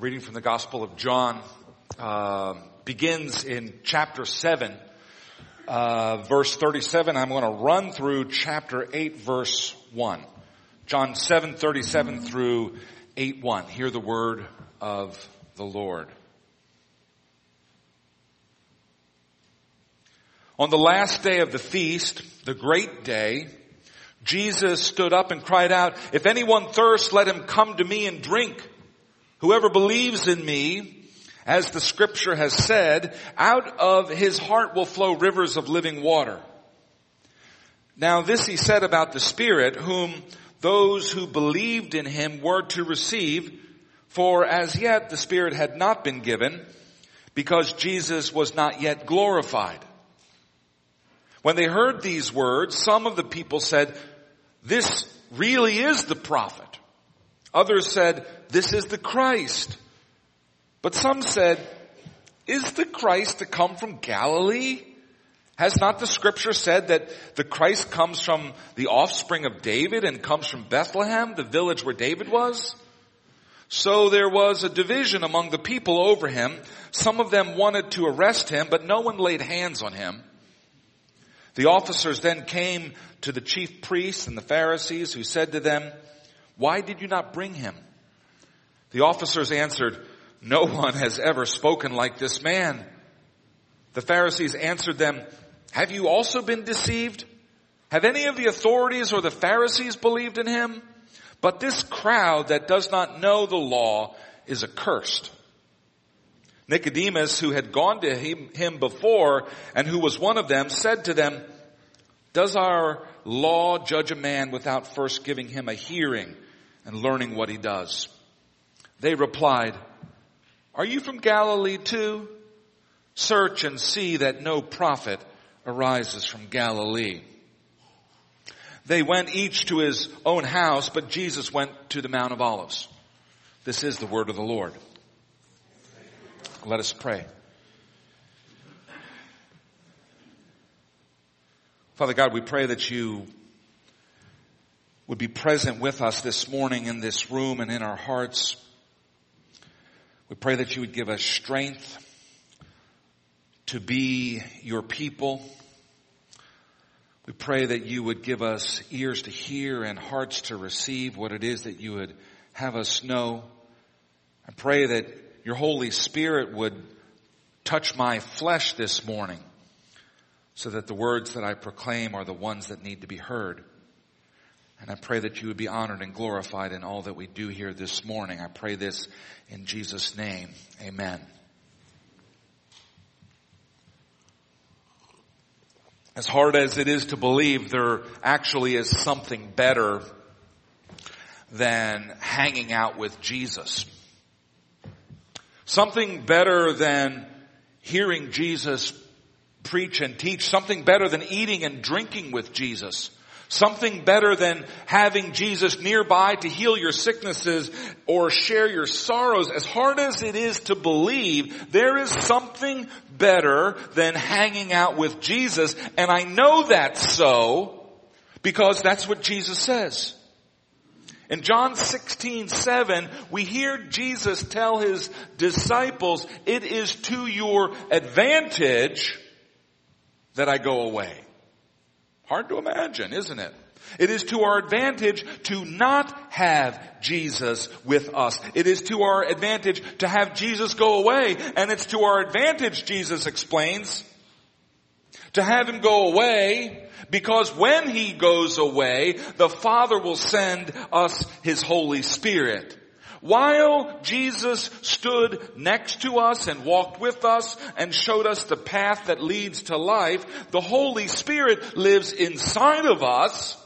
Reading from the Gospel of John uh, begins in chapter 7, uh, verse 37. I'm going to run through chapter 8, verse 1. John 7, 37 through 8, 1. Hear the word of the Lord. On the last day of the feast, the great day, Jesus stood up and cried out, If anyone thirsts, let him come to me and drink. Whoever believes in me, as the scripture has said, out of his heart will flow rivers of living water. Now this he said about the Spirit, whom those who believed in him were to receive, for as yet the Spirit had not been given, because Jesus was not yet glorified. When they heard these words, some of the people said, this really is the prophet. Others said, this is the Christ. But some said, is the Christ to come from Galilee? Has not the scripture said that the Christ comes from the offspring of David and comes from Bethlehem, the village where David was? So there was a division among the people over him. Some of them wanted to arrest him, but no one laid hands on him. The officers then came to the chief priests and the Pharisees who said to them, why did you not bring him? The officers answered, no one has ever spoken like this man. The Pharisees answered them, have you also been deceived? Have any of the authorities or the Pharisees believed in him? But this crowd that does not know the law is accursed. Nicodemus, who had gone to him before and who was one of them, said to them, does our law judge a man without first giving him a hearing and learning what he does? They replied, are you from Galilee too? Search and see that no prophet arises from Galilee. They went each to his own house, but Jesus went to the Mount of Olives. This is the word of the Lord. Let us pray. Father God, we pray that you would be present with us this morning in this room and in our hearts. We pray that you would give us strength to be your people. We pray that you would give us ears to hear and hearts to receive what it is that you would have us know. I pray that your Holy Spirit would touch my flesh this morning so that the words that I proclaim are the ones that need to be heard. And I pray that you would be honored and glorified in all that we do here this morning. I pray this in Jesus' name. Amen. As hard as it is to believe, there actually is something better than hanging out with Jesus. Something better than hearing Jesus preach and teach. Something better than eating and drinking with Jesus. Something better than having Jesus nearby to heal your sicknesses or share your sorrows. As hard as it is to believe, there is something better than hanging out with Jesus. And I know that's so because that's what Jesus says. In John 16, 7, we hear Jesus tell his disciples, it is to your advantage that I go away. Hard to imagine, isn't it? It is to our advantage to not have Jesus with us. It is to our advantage to have Jesus go away. And it's to our advantage, Jesus explains, to have him go away because when he goes away, the Father will send us his Holy Spirit. While Jesus stood next to us and walked with us and showed us the path that leads to life, the Holy Spirit lives inside of us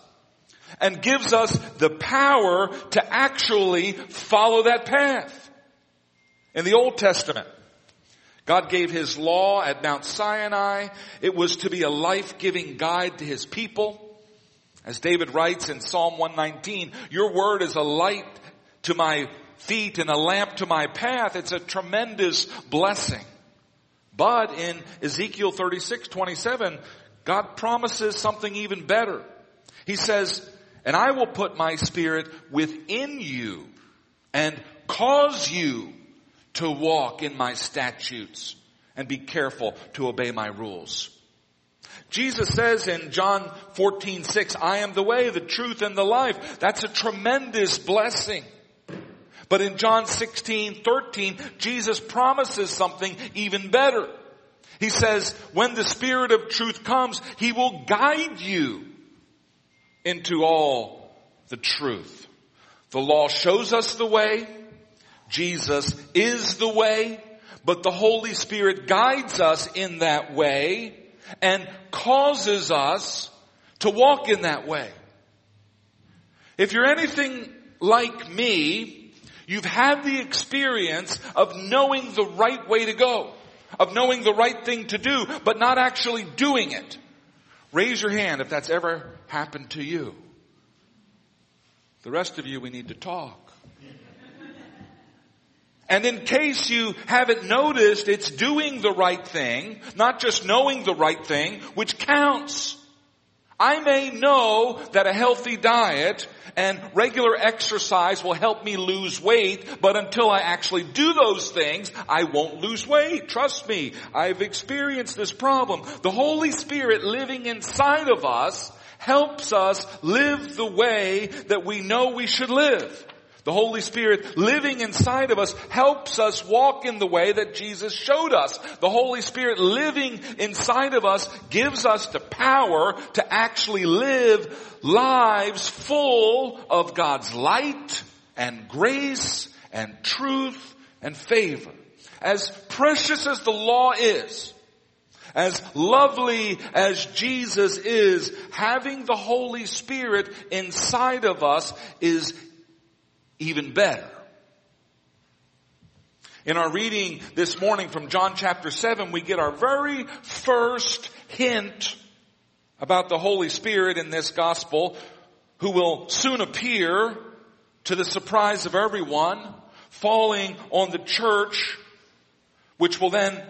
and gives us the power to actually follow that path. In the Old Testament, God gave His law at Mount Sinai. It was to be a life-giving guide to His people. As David writes in Psalm 119, your word is a light to my feet and a lamp to my path. It's a tremendous blessing. But in Ezekiel 36, 27, God promises something even better. He says, and I will put my spirit within you and cause you to walk in my statutes and be careful to obey my rules. Jesus says in John 14, 6, I am the way, the truth, and the life. That's a tremendous blessing. But in John 16, 13, Jesus promises something even better. He says, when the Spirit of truth comes, He will guide you into all the truth. The law shows us the way. Jesus is the way, but the Holy Spirit guides us in that way and causes us to walk in that way. If you're anything like me, you've had the experience of knowing the right way to go, of knowing the right thing to do, but not actually doing it. Raise your hand if that's ever happened to you. The rest of you, we need to talk. And in case you haven't noticed, it's doing the right thing, not just knowing the right thing, which counts. I may know that a healthy diet and regular exercise will help me lose weight, but until I actually do those things, I won't lose weight. Trust me, I've experienced this problem. The Holy Spirit living inside of us helps us live the way that we know we should live. The Holy Spirit living inside of us helps us walk in the way that Jesus showed us. The Holy Spirit living inside of us gives us the power to actually live lives full of God's light and grace and truth and favor. As precious as the law is, as lovely as Jesus is, having the Holy Spirit inside of us is even better. In our reading this morning from John chapter 7, we get our very first hint about the Holy Spirit in this gospel who will soon appear to the surprise of everyone, falling on the church, which will then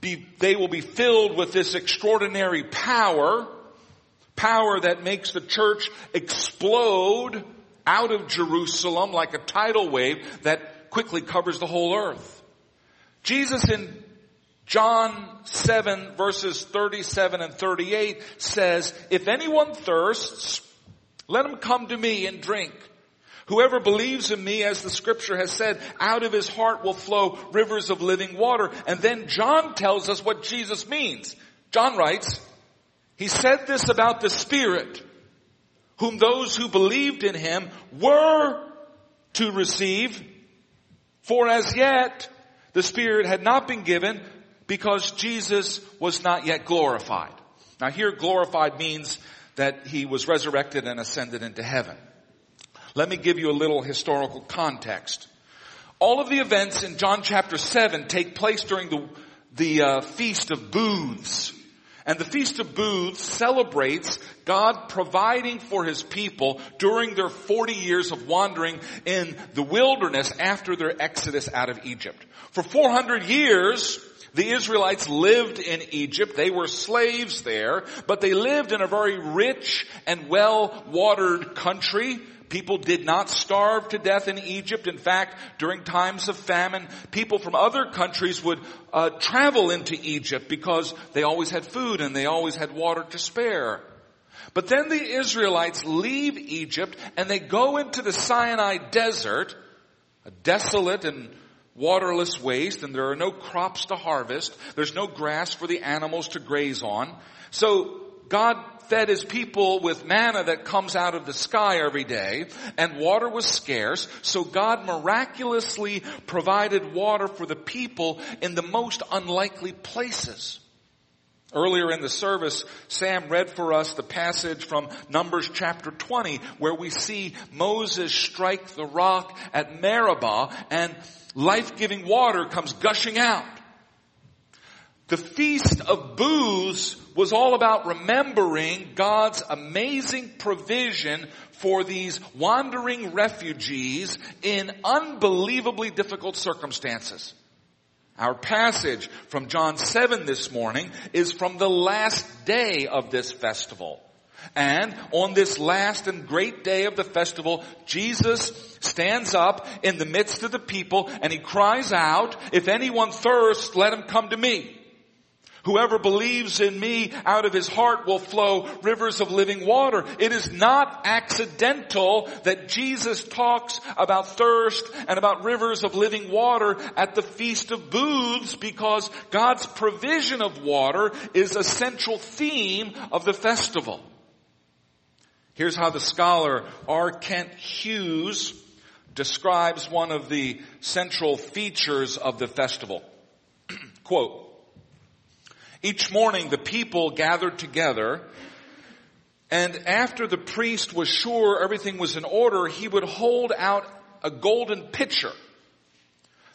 be, they will be filled with this extraordinary power, power that makes the church explode out of Jerusalem like a tidal wave that quickly covers the whole earth. Jesus in John 7 verses 37 and 38 says, if anyone thirsts, let him come to me and drink. Whoever believes in me, as the scripture has said, out of his heart will flow rivers of living water. And then John tells us what Jesus means. John writes, he said this about the Spirit whom those who believed in him were to receive, for as yet the Spirit had not been given because Jesus was not yet glorified. Now here glorified means that he was resurrected and ascended into heaven. Let me give you a little historical context. All of the events in John chapter 7 take place during the, the uh, Feast of Booths. And the Feast of Booths celebrates God providing for His people during their 40 years of wandering in the wilderness after their exodus out of Egypt. For 400 years, the Israelites lived in Egypt. They were slaves there, but they lived in a very rich and well-watered country People did not starve to death in Egypt. In fact, during times of famine, people from other countries would uh, travel into Egypt because they always had food and they always had water to spare. But then the Israelites leave Egypt and they go into the Sinai desert, a desolate and waterless waste, and there are no crops to harvest. There's no grass for the animals to graze on. So God fed his people with manna that comes out of the sky every day, and water was scarce, so God miraculously provided water for the people in the most unlikely places. Earlier in the service, Sam read for us the passage from Numbers chapter 20 where we see Moses strike the rock at Meribah and life-giving water comes gushing out. The Feast of Booths was all about remembering God's amazing provision for these wandering refugees in unbelievably difficult circumstances. Our passage from John 7 this morning is from the last day of this festival. And on this last and great day of the festival, Jesus stands up in the midst of the people and he cries out, if anyone thirsts, let him come to me. Whoever believes in me, out of his heart will flow rivers of living water. It is not accidental that Jesus talks about thirst and about rivers of living water at the Feast of Booths because God's provision of water is a central theme of the festival. Here's how the scholar R. Kent Hughes describes one of the central features of the festival. Quote, each morning the people gathered together and after the priest was sure everything was in order, he would hold out a golden pitcher.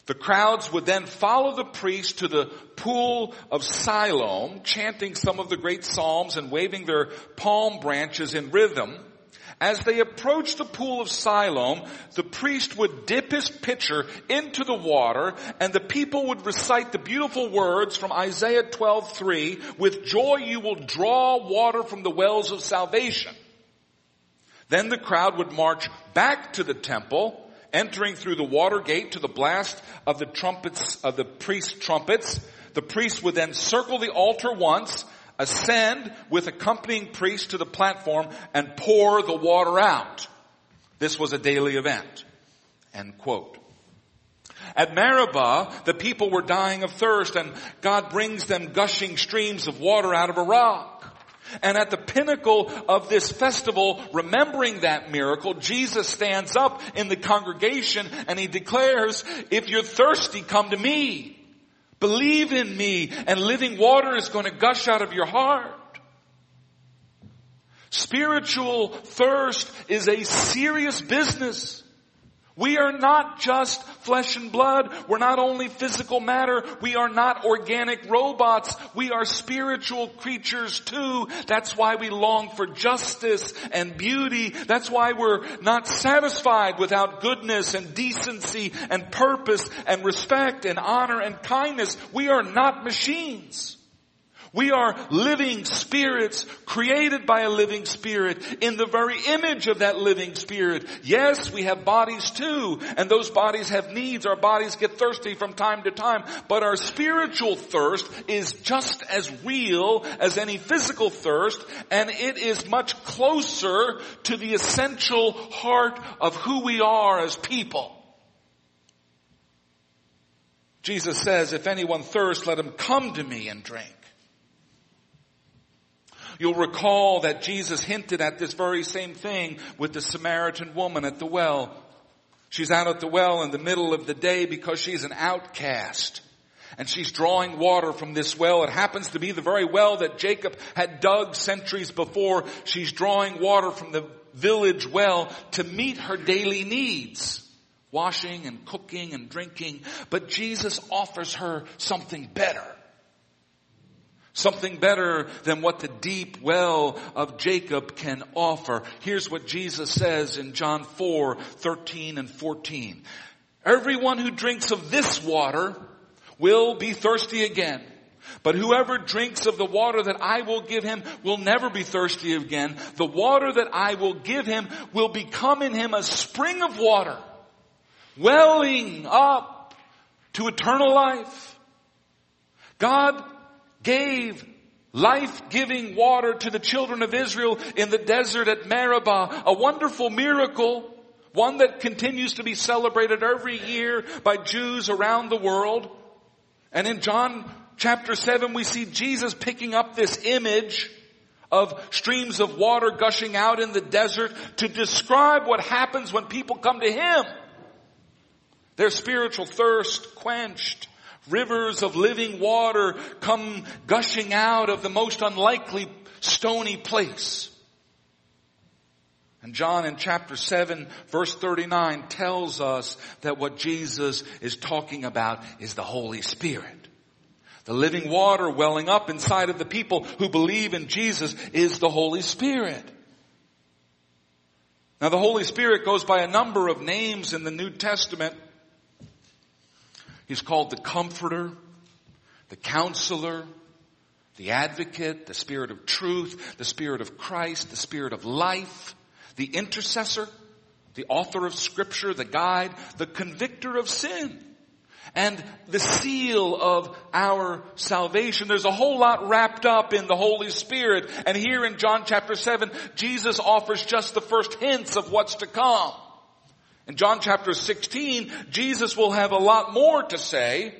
The crowds would then follow the priest to the pool of Siloam, chanting some of the great psalms and waving their palm branches in rhythm. As they approached the pool of Siloam, the priest would dip his pitcher into the water and the people would recite the beautiful words from Isaiah 12:3, with joy you will draw water from the wells of salvation. Then the crowd would march back to the temple, entering through the water gate to the blast of the trumpets, of the priest's trumpets. The priest would then circle the altar once ascend with accompanying priests to the platform and pour the water out. This was a daily event. End quote. At Meribah, the people were dying of thirst and God brings them gushing streams of water out of a rock. And at the pinnacle of this festival, remembering that miracle, Jesus stands up in the congregation and he declares, if you're thirsty, come to me. Believe in me and living water is going to gush out of your heart. Spiritual thirst is a serious business. We are not just flesh and blood. We're not only physical matter. We are not organic robots. We are spiritual creatures too. That's why we long for justice and beauty. That's why we're not satisfied without goodness and decency and purpose and respect and honor and kindness. We are not machines. We are living spirits created by a living spirit in the very image of that living spirit. Yes, we have bodies too, and those bodies have needs. Our bodies get thirsty from time to time, but our spiritual thirst is just as real as any physical thirst, and it is much closer to the essential heart of who we are as people. Jesus says, if anyone thirsts, let him come to me and drink. You'll recall that Jesus hinted at this very same thing with the Samaritan woman at the well. She's out at the well in the middle of the day because she's an outcast. And she's drawing water from this well. It happens to be the very well that Jacob had dug centuries before. She's drawing water from the village well to meet her daily needs. Washing and cooking and drinking. But Jesus offers her something better. Something better than what the deep well of Jacob can offer. Here's what Jesus says in John 4, 13 and 14. Everyone who drinks of this water will be thirsty again. But whoever drinks of the water that I will give him will never be thirsty again. The water that I will give him will become in him a spring of water, welling up to eternal life. God gave life-giving water to the children of Israel in the desert at Meribah, a wonderful miracle, one that continues to be celebrated every year by Jews around the world. And in John chapter 7 we see Jesus picking up this image of streams of water gushing out in the desert to describe what happens when people come to Him. Their spiritual thirst quenched Rivers of living water come gushing out of the most unlikely stony place. And John in chapter 7 verse 39 tells us that what Jesus is talking about is the Holy Spirit. The living water welling up inside of the people who believe in Jesus is the Holy Spirit. Now the Holy Spirit goes by a number of names in the New Testament. He's called the Comforter, the Counselor, the advocate, the spirit of truth, the spirit of Christ, the spirit of life, the intercessor, the author of scripture, the guide, the convictor of sin, and the seal of our salvation. There's a whole lot wrapped up in the Holy Spirit. And here in John chapter 7, Jesus offers just the first hints of what's to come. In John chapter 16, Jesus will have a lot more to say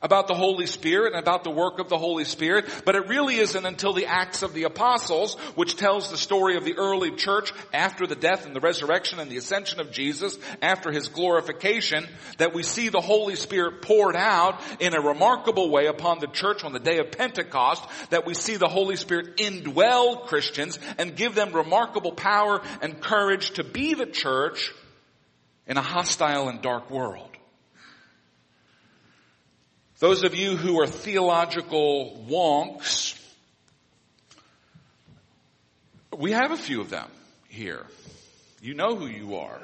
about the Holy Spirit and about the work of the Holy Spirit, but it really isn't until the Acts of the Apostles, which tells the story of the early church after the death and the resurrection and the ascension of Jesus, after his glorification, that we see the Holy Spirit poured out in a remarkable way upon the church on the day of Pentecost, that we see the Holy Spirit indwell Christians and give them remarkable power and courage to be the church in a hostile and dark world. Those of you who are theological wonks, we have a few of them here. You know who you are.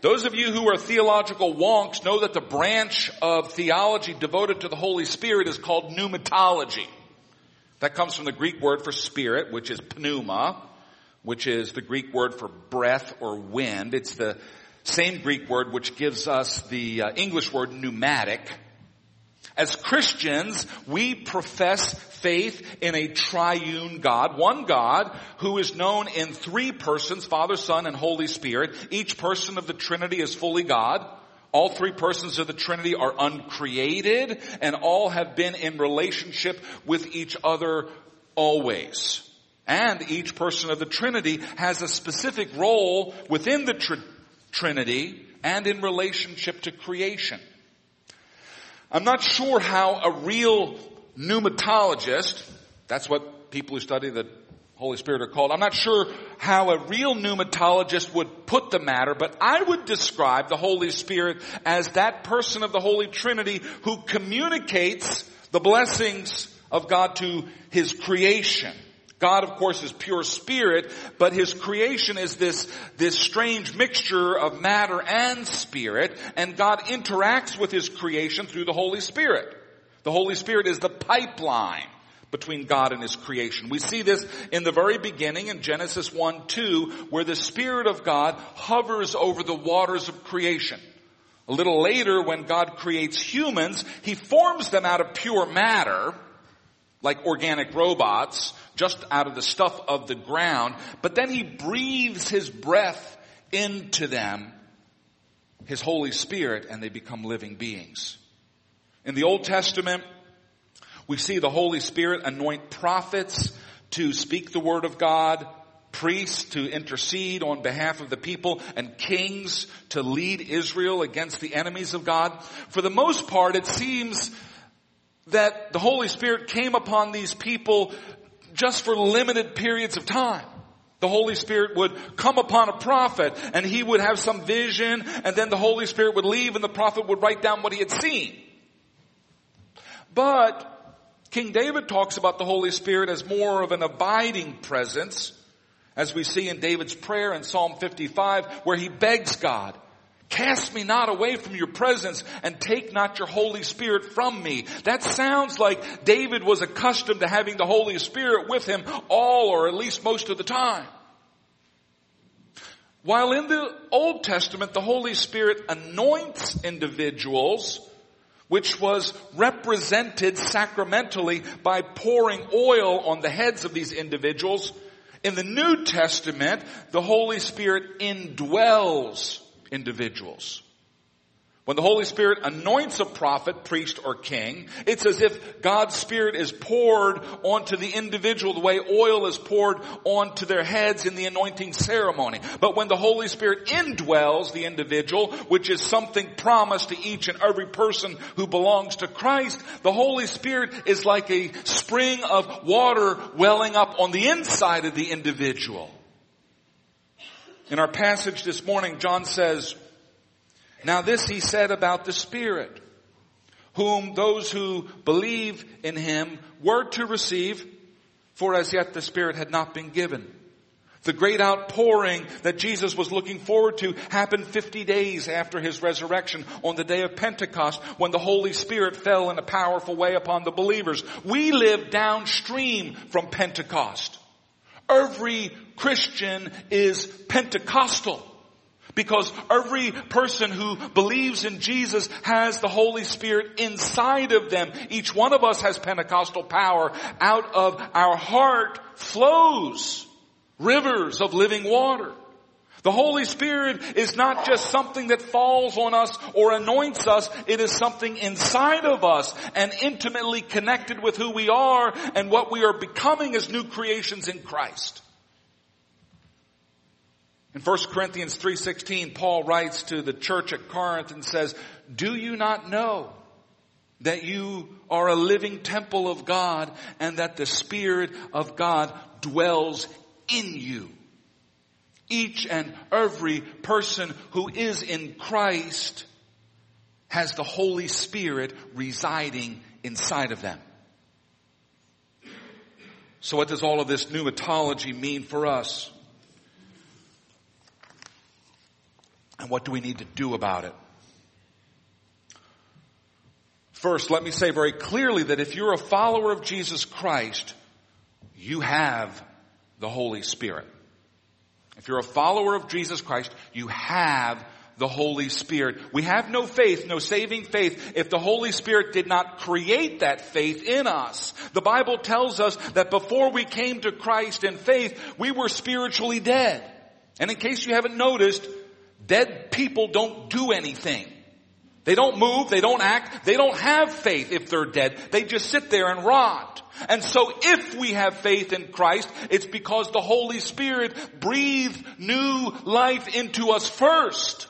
Those of you who are theological wonks know that the branch of theology devoted to the Holy Spirit is called pneumatology. That comes from the Greek word for spirit, which is pneuma, which is the Greek word for breath or wind. It's the same Greek word which gives us the uh, English word pneumatic. As Christians, we profess faith in a triune God, one God who is known in three persons, Father, Son, and Holy Spirit. Each person of the Trinity is fully God. All three persons of the Trinity are uncreated and all have been in relationship with each other always. And each person of the Trinity has a specific role within the tr- Trinity and in relationship to creation. I'm not sure how a real pneumatologist, that's what people who study the Holy Spirit are called. I'm not sure how a real pneumatologist would put the matter, but I would describe the Holy Spirit as that person of the Holy Trinity who communicates the blessings of God to His creation. God, of course, is pure spirit, but his creation is this, this strange mixture of matter and spirit, and God interacts with his creation through the Holy Spirit. The Holy Spirit is the pipeline between God and His creation. We see this in the very beginning in Genesis 1, 2, where the Spirit of God hovers over the waters of creation. A little later, when God creates humans, He forms them out of pure matter, like organic robots, just out of the stuff of the ground, but then he breathes his breath into them, his Holy Spirit, and they become living beings. In the Old Testament, we see the Holy Spirit anoint prophets to speak the word of God, priests to intercede on behalf of the people, and kings to lead Israel against the enemies of God. For the most part, it seems that the Holy Spirit came upon these people just for limited periods of time. The Holy Spirit would come upon a prophet and he would have some vision and then the Holy Spirit would leave and the prophet would write down what he had seen. But King David talks about the Holy Spirit as more of an abiding presence as we see in David's prayer in Psalm 55 where he begs God, Cast me not away from your presence and take not your Holy Spirit from me. That sounds like David was accustomed to having the Holy Spirit with him all or at least most of the time. While in the Old Testament, the Holy Spirit anoints individuals, which was represented sacramentally by pouring oil on the heads of these individuals. In the New Testament, the Holy Spirit indwells individuals. When the Holy Spirit anoints a prophet, priest, or king, it's as if God's Spirit is poured onto the individual the way oil is poured onto their heads in the anointing ceremony. But when the Holy Spirit indwells the individual, which is something promised to each and every person who belongs to Christ, the Holy Spirit is like a spring of water welling up on the inside of the individual. In our passage this morning, John says, Now this he said about the Spirit, whom those who believe in him were to receive, for as yet the Spirit had not been given. The great outpouring that Jesus was looking forward to happened 50 days after his resurrection on the day of Pentecost when the Holy Spirit fell in a powerful way upon the believers. We live downstream from Pentecost. Every Christian is Pentecostal. Because every person who believes in Jesus has the Holy Spirit inside of them. Each one of us has Pentecostal power. Out of our heart flows rivers of living water. The Holy Spirit is not just something that falls on us or anoints us. It is something inside of us and intimately connected with who we are and what we are becoming as new creations in Christ. In 1 Corinthians 3.16, Paul writes to the church at Corinth and says, Do you not know that you are a living temple of God and that the Spirit of God dwells in you? Each and every person who is in Christ has the Holy Spirit residing inside of them. So what does all of this pneumatology mean for us? And what do we need to do about it? First, let me say very clearly that if you're a follower of Jesus Christ, you have the Holy Spirit. If you're a follower of Jesus Christ, you have the Holy Spirit. We have no faith, no saving faith, if the Holy Spirit did not create that faith in us. The Bible tells us that before we came to Christ in faith, we were spiritually dead. And in case you haven't noticed, Dead people don't do anything. They don't move, they don't act, they don't have faith if they're dead. They just sit there and rot. And so if we have faith in Christ, it's because the Holy Spirit breathed new life into us first.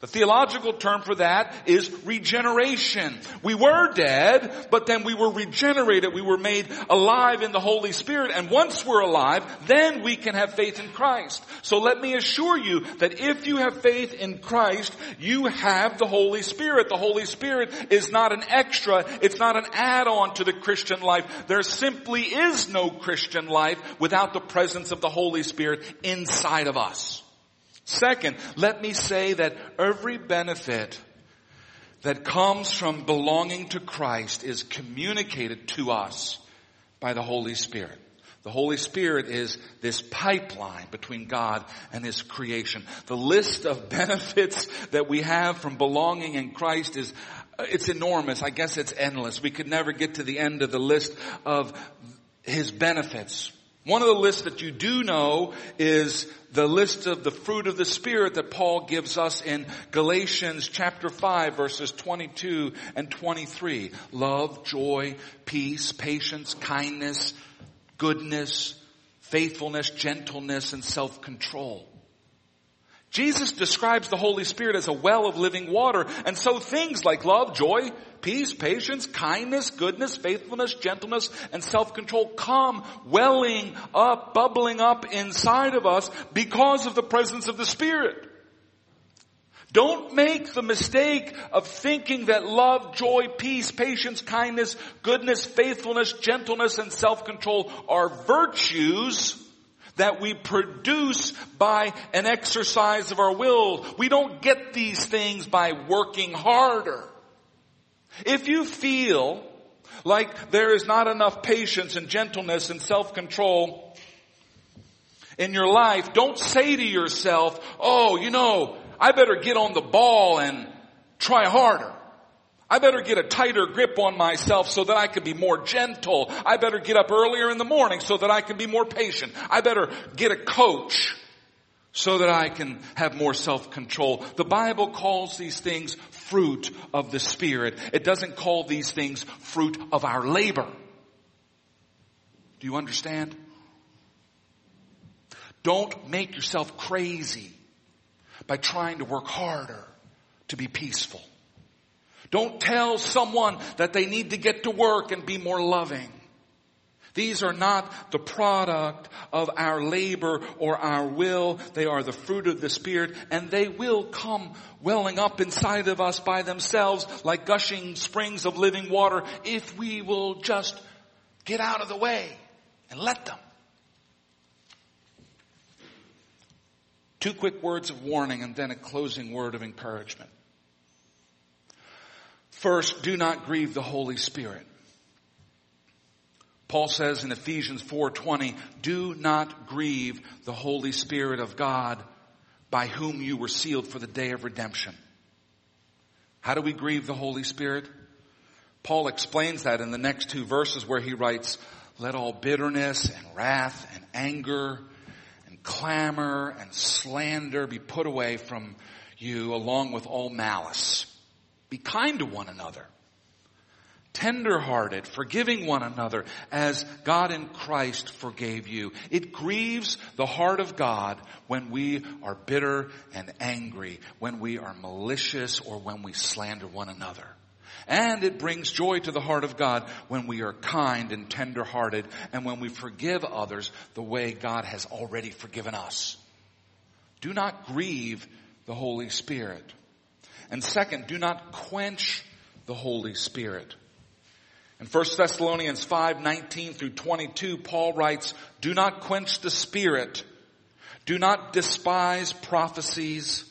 The theological term for that is regeneration. We were dead, but then we were regenerated. We were made alive in the Holy Spirit. And once we're alive, then we can have faith in Christ. So let me assure you that if you have faith in Christ, you have the Holy Spirit. The Holy Spirit is not an extra. It's not an add-on to the Christian life. There simply is no Christian life without the presence of the Holy Spirit inside of us. Second, let me say that every benefit that comes from belonging to Christ is communicated to us by the Holy Spirit. The Holy Spirit is this pipeline between God and His creation. The list of benefits that we have from belonging in Christ is, uh, it's enormous. I guess it's endless. We could never get to the end of the list of His benefits. One of the lists that you do know is the list of the fruit of the Spirit that Paul gives us in Galatians chapter 5 verses 22 and 23. Love, joy, peace, patience, kindness, goodness, faithfulness, gentleness, and self-control. Jesus describes the Holy Spirit as a well of living water, and so things like love, joy, peace, patience, kindness, goodness, faithfulness, gentleness, and self-control come welling up, bubbling up inside of us because of the presence of the Spirit. Don't make the mistake of thinking that love, joy, peace, patience, kindness, goodness, faithfulness, gentleness, and self-control are virtues that we produce by an exercise of our will. We don't get these things by working harder. If you feel like there is not enough patience and gentleness and self-control in your life, don't say to yourself, oh, you know, I better get on the ball and try harder. I better get a tighter grip on myself so that I can be more gentle. I better get up earlier in the morning so that I can be more patient. I better get a coach so that I can have more self-control. The Bible calls these things fruit of the Spirit. It doesn't call these things fruit of our labor. Do you understand? Don't make yourself crazy by trying to work harder to be peaceful. Don't tell someone that they need to get to work and be more loving. These are not the product of our labor or our will. They are the fruit of the Spirit and they will come welling up inside of us by themselves like gushing springs of living water if we will just get out of the way and let them. Two quick words of warning and then a closing word of encouragement. First, do not grieve the Holy Spirit. Paul says in Ephesians 4:20, "Do not grieve the Holy Spirit of God, by whom you were sealed for the day of redemption." How do we grieve the Holy Spirit? Paul explains that in the next two verses where he writes, "Let all bitterness and wrath and anger and clamor and slander be put away from you along with all malice. Be kind to one another." tenderhearted, forgiving one another as God in Christ forgave you. It grieves the heart of God when we are bitter and angry, when we are malicious or when we slander one another. And it brings joy to the heart of God when we are kind and tenderhearted and when we forgive others the way God has already forgiven us. Do not grieve the Holy Spirit. And second, do not quench the Holy Spirit. In 1 Thessalonians 5, 19 through 22, Paul writes, Do not quench the spirit. Do not despise prophecies,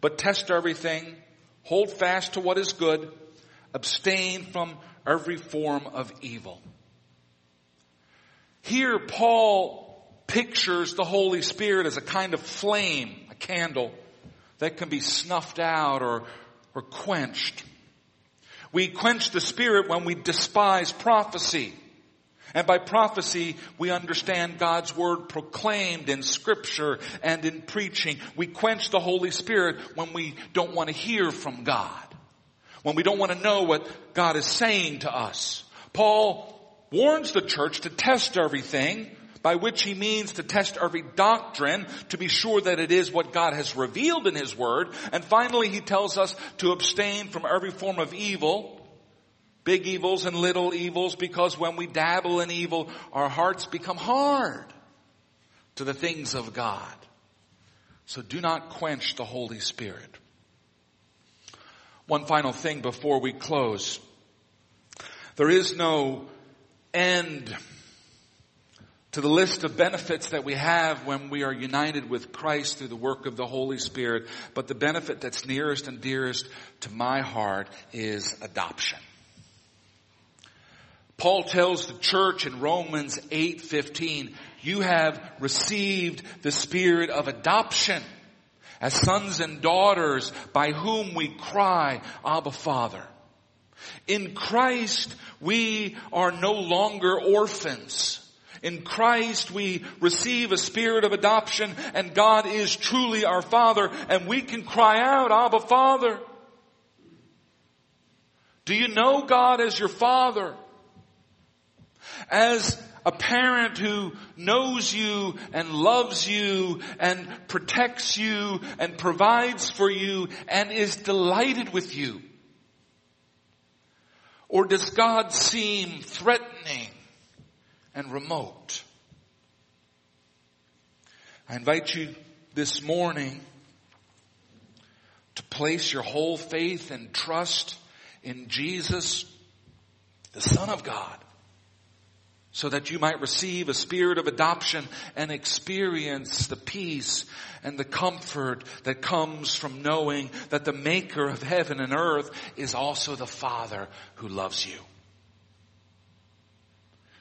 but test everything. Hold fast to what is good. Abstain from every form of evil. Here, Paul pictures the Holy Spirit as a kind of flame, a candle that can be snuffed out or, or quenched. We quench the spirit when we despise prophecy. And by prophecy, we understand God's word proclaimed in scripture and in preaching. We quench the Holy Spirit when we don't want to hear from God. When we don't want to know what God is saying to us. Paul warns the church to test everything by which he means to test every doctrine to be sure that it is what God has revealed in his word. And finally, he tells us to abstain from every form of evil, big evils and little evils, because when we dabble in evil, our hearts become hard to the things of God. So do not quench the Holy Spirit. One final thing before we close. There is no end to the list of benefits that we have when we are united with Christ through the work of the Holy Spirit. But the benefit that's nearest and dearest to my heart is adoption. Paul tells the church in Romans 8:15, you have received the spirit of adoption as sons and daughters by whom we cry, Abba Father. In Christ, we are no longer orphans. In Christ we receive a spirit of adoption and God is truly our Father and we can cry out, Abba Father. Do you know God as your Father? As a parent who knows you and loves you and protects you and provides for you and is delighted with you? Or does God seem threatening and remote. I invite you this morning to place your whole faith and trust in Jesus, the Son of God, so that you might receive a spirit of adoption and experience the peace and the comfort that comes from knowing that the maker of heaven and earth is also the Father who loves you.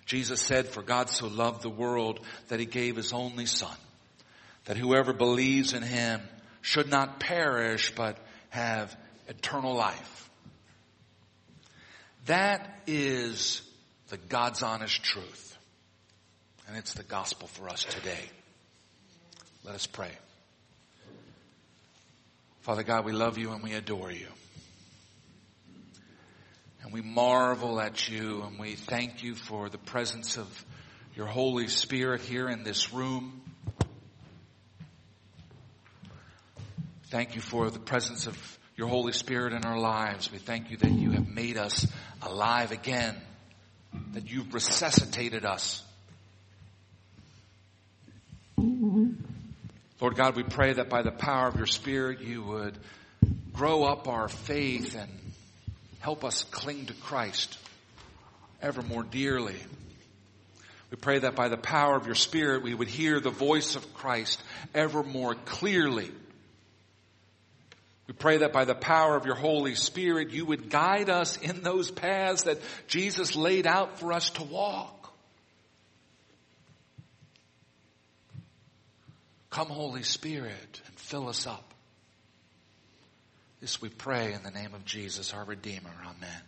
Jesus said, for God so loved the world that he gave his only son, that whoever believes in him should not perish, but have eternal life. That is the God's honest truth. And it's the gospel for us today. Let us pray. Father God, we love you and we adore you. And we marvel at you and we thank you for the presence of your Holy Spirit here in this room. Thank you for the presence of your Holy Spirit in our lives. We thank you that you have made us alive again, that you've resuscitated us. Lord God, we pray that by the power of your Spirit you would grow up our faith and Help us cling to Christ ever more dearly. We pray that by the power of your Spirit we would hear the voice of Christ ever more clearly. We pray that by the power of your Holy Spirit you would guide us in those paths that Jesus laid out for us to walk. Come Holy Spirit and fill us up. This we pray in the name of Jesus, our Redeemer. Amen.